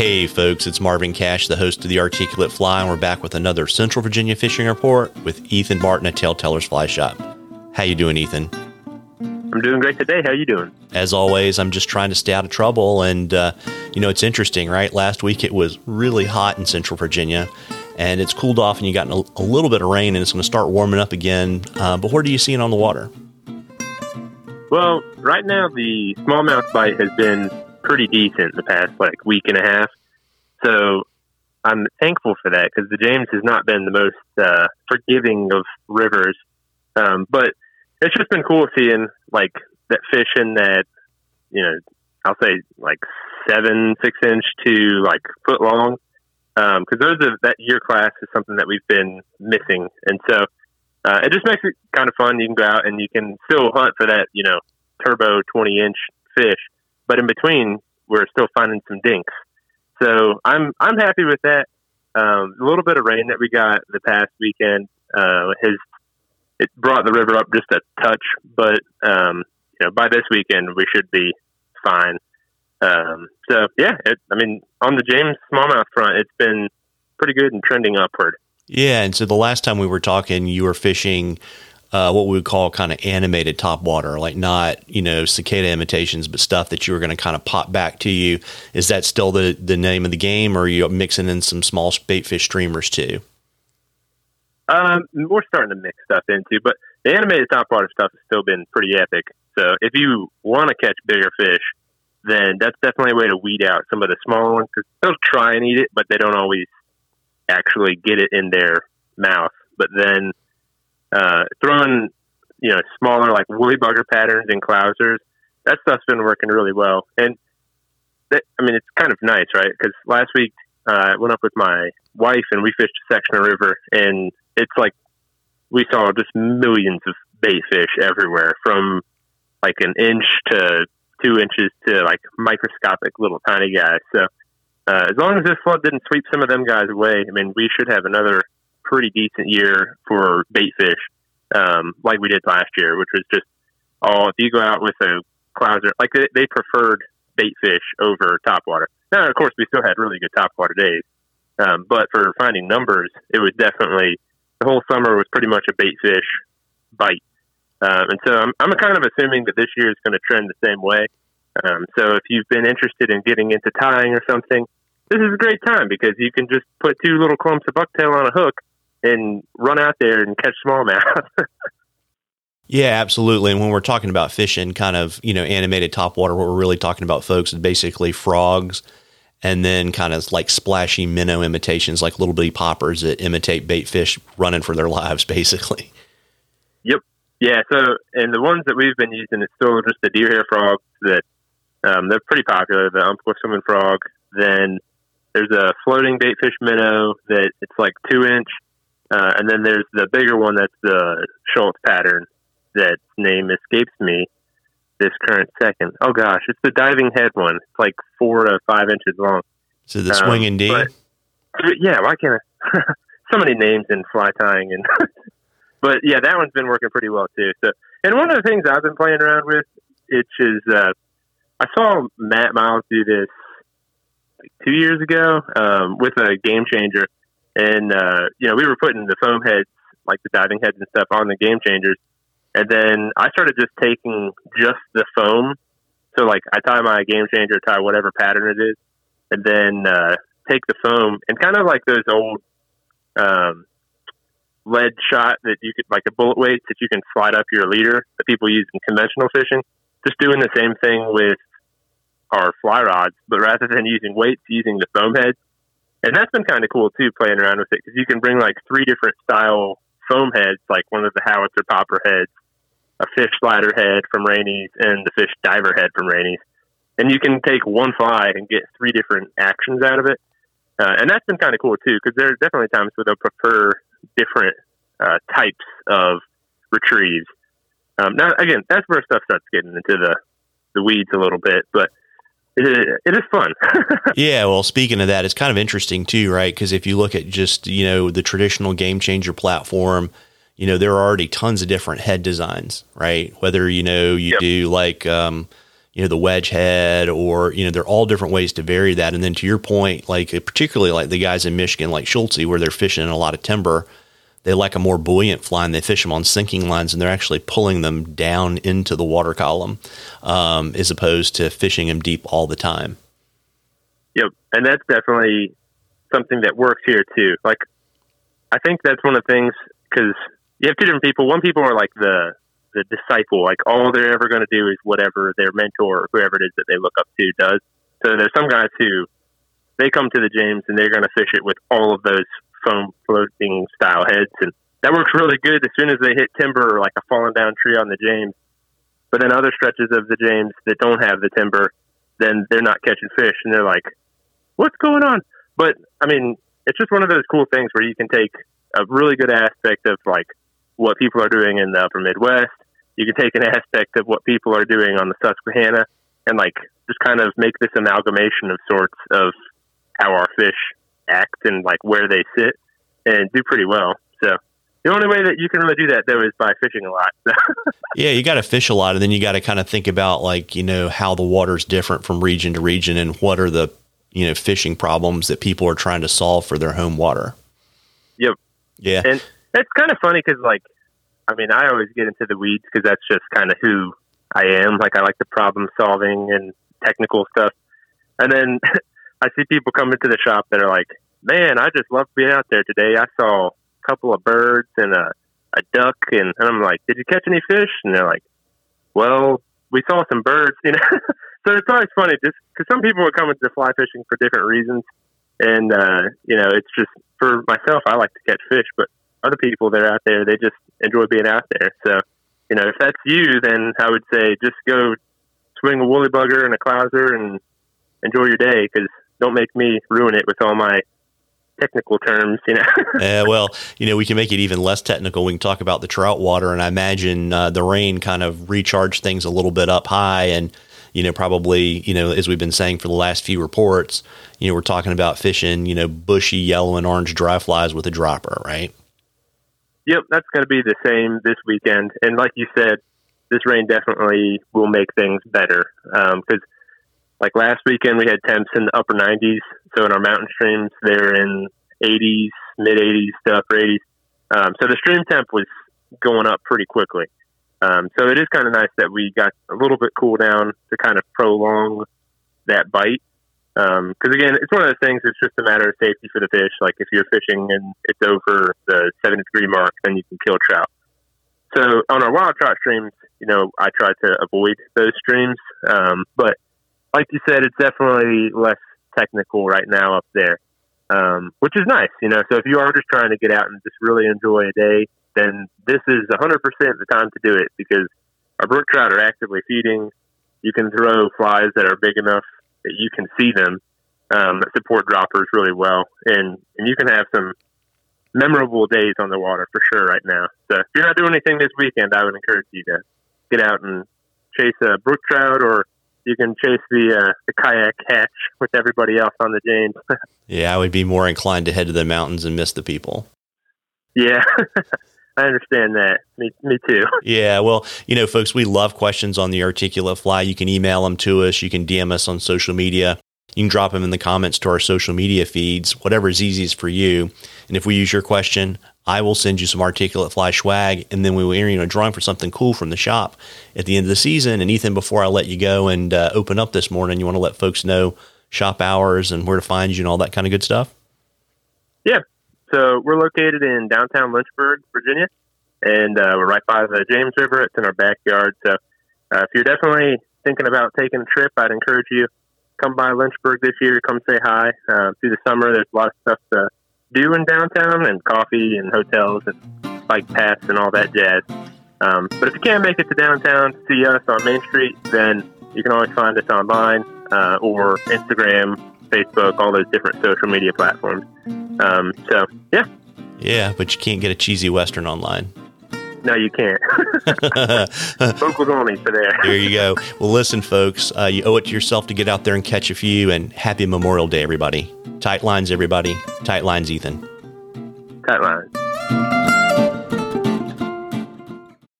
Hey folks, it's Marvin Cash, the host of the Articulate Fly, and we're back with another Central Virginia fishing report with Ethan Martin at TaleTellers Fly Shop. How you doing, Ethan? I'm doing great today. How you doing? As always, I'm just trying to stay out of trouble, and uh, you know it's interesting, right? Last week it was really hot in Central Virginia, and it's cooled off, and you got a, a little bit of rain, and it's going to start warming up again. Uh, but where do you see it on the water? Well, right now the smallmouth bite has been pretty decent the past like week and a half. So I'm thankful for that because the James has not been the most uh, forgiving of rivers. Um, but it's just been cool seeing like that fish in that, you know, I'll say like seven, six inch to like foot long. Um, cause those are, that year class is something that we've been missing. And so, uh, it just makes it kind of fun. You can go out and you can still hunt for that, you know, turbo 20 inch fish but in between, we're still finding some dinks. So I'm I'm happy with that. Um, a little bit of rain that we got the past weekend uh, has it brought the river up just a touch, but um, you know by this weekend we should be fine. Um, so yeah, it, I mean on the James smallmouth front, it's been pretty good and trending upward. Yeah, and so the last time we were talking, you were fishing uh, what we would call kind of animated top water, like not you know cicada imitations, but stuff that you were going to kind of pop back to you. Is that still the the name of the game, or are you mixing in some small bait fish streamers too? Um, we're starting to mix stuff into, but the animated top water stuff has still been pretty epic. So if you want to catch bigger fish, then that's definitely a way to weed out some of the smaller ones because they'll try and eat it, but they don't always actually get it in their mouth. But then uh, throwing you know smaller like woolly bugger patterns and clousers. That stuff's been working really well, and that, I mean it's kind of nice, right? Because last week uh, I went up with my wife and we fished a section of river, and it's like we saw just millions of bay fish everywhere, from like an inch to two inches to like microscopic little tiny guys. So uh, as long as this flood didn't sweep some of them guys away, I mean, we should have another pretty decent year for bait fish, um, like we did last year, which was just oh, if you go out with a clouser, like they, they preferred bait fish over topwater. Now, of course, we still had really good topwater days, um, but for finding numbers, it was definitely the whole summer was pretty much a bait fish bite. Um, and so I'm, I'm kind of assuming that this year is going to trend the same way. Um, so if you've been interested in getting into tying or something, this is a great time because you can just put two little clumps of bucktail on a hook and run out there and catch smallmouth. yeah, absolutely. And when we're talking about fishing, kind of you know animated topwater, what we're really talking about, folks, is basically frogs, and then kind of like splashy minnow imitations, like little bitty poppers that imitate bait fish running for their lives, basically. Yep. Yeah. So, and the ones that we've been using, it's still just the deer hair frogs that um, they're pretty popular. The umpqua swimming frog. Then there's a floating bait fish minnow that it's like two inch uh, and then there's the bigger one that's the Schultz pattern that name escapes me this current second. Oh gosh, it's the diving head one. It's like four to five inches long. So the swinging um, D. But, yeah, why can't I? so many names in fly tying and. but yeah, that one's been working pretty well too. So, and one of the things I've been playing around with, which is, uh, I saw Matt Miles do this like two years ago um, with a game changer and uh, you know we were putting the foam heads, like the diving heads and stuff, on the game changers, and then I started just taking just the foam. So like I tie my game changer, tie whatever pattern it is, and then uh, take the foam and kind of like those old um, lead shot that you could like a bullet weight that you can slide up your leader that people use in conventional fishing. Just doing the same thing with our fly rods, but rather than using weights, using the foam heads and that's been kind of cool too, playing around with it because you can bring like three different style foam heads, like one of the howitzer popper heads, a fish slider head from Rainy's, and the fish diver head from Rainy's, and you can take one fly and get three different actions out of it. Uh, and that's been kind of cool too, because there are definitely times where they'll prefer different uh, types of retrieves. Um, now, again, that's where stuff starts getting into the the weeds a little bit, but it, is fun. yeah, well, speaking of that, it's kind of interesting too, right? Because if you look at just you know the traditional game changer platform, you know there are already tons of different head designs, right? Whether you know you yep. do like um, you know the wedge head or you know there are all different ways to vary that and then to your point like particularly like the guys in michigan like Schultz where they're fishing in a lot of timber they like a more buoyant fly and they fish them on sinking lines and they're actually pulling them down into the water column um, as opposed to fishing them deep all the time yep and that's definitely something that works here too like i think that's one of the things because you have two different people one people are like the the disciple. Like all they're ever going to do is whatever their mentor or whoever it is that they look up to does. So there's some guys who they come to the James and they're going to fish it with all of those foam floating style heads, and that works really good as soon as they hit timber or like a fallen down tree on the James. But then other stretches of the James that don't have the timber, then they're not catching fish, and they're like, "What's going on?" But I mean, it's just one of those cool things where you can take a really good aspect of like what people are doing in the upper Midwest. You can take an aspect of what people are doing on the Susquehanna and like just kind of make this amalgamation of sorts of how our fish act and like where they sit and do pretty well. So the only way that you can really do that though is by fishing a lot. yeah, you got to fish a lot, and then you got to kind of think about like you know how the water's different from region to region, and what are the you know fishing problems that people are trying to solve for their home water. Yep. Yeah. And it's kind of funny because, like, I mean, I always get into the weeds because that's just kind of who I am. Like, I like the problem solving and technical stuff. And then I see people come into the shop that are like, man, I just love being out there today. I saw a couple of birds and a, a duck. And, and I'm like, did you catch any fish? And they're like, well, we saw some birds, you know? so it's always funny just because some people are coming to fly fishing for different reasons. And, uh, you know, it's just for myself, I like to catch fish, but other people that are out there, they just enjoy being out there. So, you know, if that's you, then I would say just go swing a woolly bugger and a clouser and enjoy your day because don't make me ruin it with all my technical terms, you know. yeah, well, you know, we can make it even less technical. We can talk about the trout water, and I imagine uh, the rain kind of recharged things a little bit up high, and you know, probably, you know, as we've been saying for the last few reports, you know, we're talking about fishing, you know, bushy yellow and orange dry flies with a dropper, right? Yep, that's going to be the same this weekend. And like you said, this rain definitely will make things better. Because, um, like last weekend, we had temps in the upper 90s. So in our mountain streams, they're in 80s, mid 80s to upper 80s. Um, so the stream temp was going up pretty quickly. Um, so it is kind of nice that we got a little bit cool down to kind of prolong that bite. Because um, again, it's one of those things. It's just a matter of safety for the fish. Like if you're fishing and it's over the seven degree mark, then you can kill trout. So on our wild trout streams, you know, I try to avoid those streams. Um, but like you said, it's definitely less technical right now up there, um, which is nice. You know, so if you are just trying to get out and just really enjoy a day, then this is 100% the time to do it because our brook trout are actively feeding. You can throw flies that are big enough that you can see them um, that support droppers really well, and and you can have some memorable days on the water for sure right now. So if you're not doing anything this weekend, I would encourage you to get out and chase a brook trout, or you can chase the uh, the kayak hatch with everybody else on the James. yeah, I would be more inclined to head to the mountains and miss the people. Yeah. I understand that. Me, me too. Yeah. Well, you know, folks, we love questions on the articulate fly. You can email them to us. You can DM us on social media. You can drop them in the comments to our social media feeds, whatever is easiest for you. And if we use your question, I will send you some articulate fly swag, and then we will enter you know drawing for something cool from the shop at the end of the season. And Ethan, before I let you go and uh, open up this morning, you want to let folks know shop hours and where to find you and all that kind of good stuff. Yeah, so we're located in downtown Lynchburg, Virginia, and uh, we're right by the James River. It's in our backyard. So uh, if you're definitely thinking about taking a trip, I'd encourage you come by Lynchburg this year. Come say hi. Uh, through the summer, there's a lot of stuff to do in downtown, and coffee and hotels and bike paths and all that jazz. Um, but if you can't make it to downtown to see us on Main Street, then you can always find us online uh, or Instagram, Facebook, all those different social media platforms. Um, so, yeah. Yeah, but you can't get a cheesy Western online. No, you can't. Locals only for there. there you go. Well, listen, folks, uh, you owe it to yourself to get out there and catch a few. And happy Memorial Day, everybody. Tight lines, everybody. Tight lines, Ethan. Tight lines.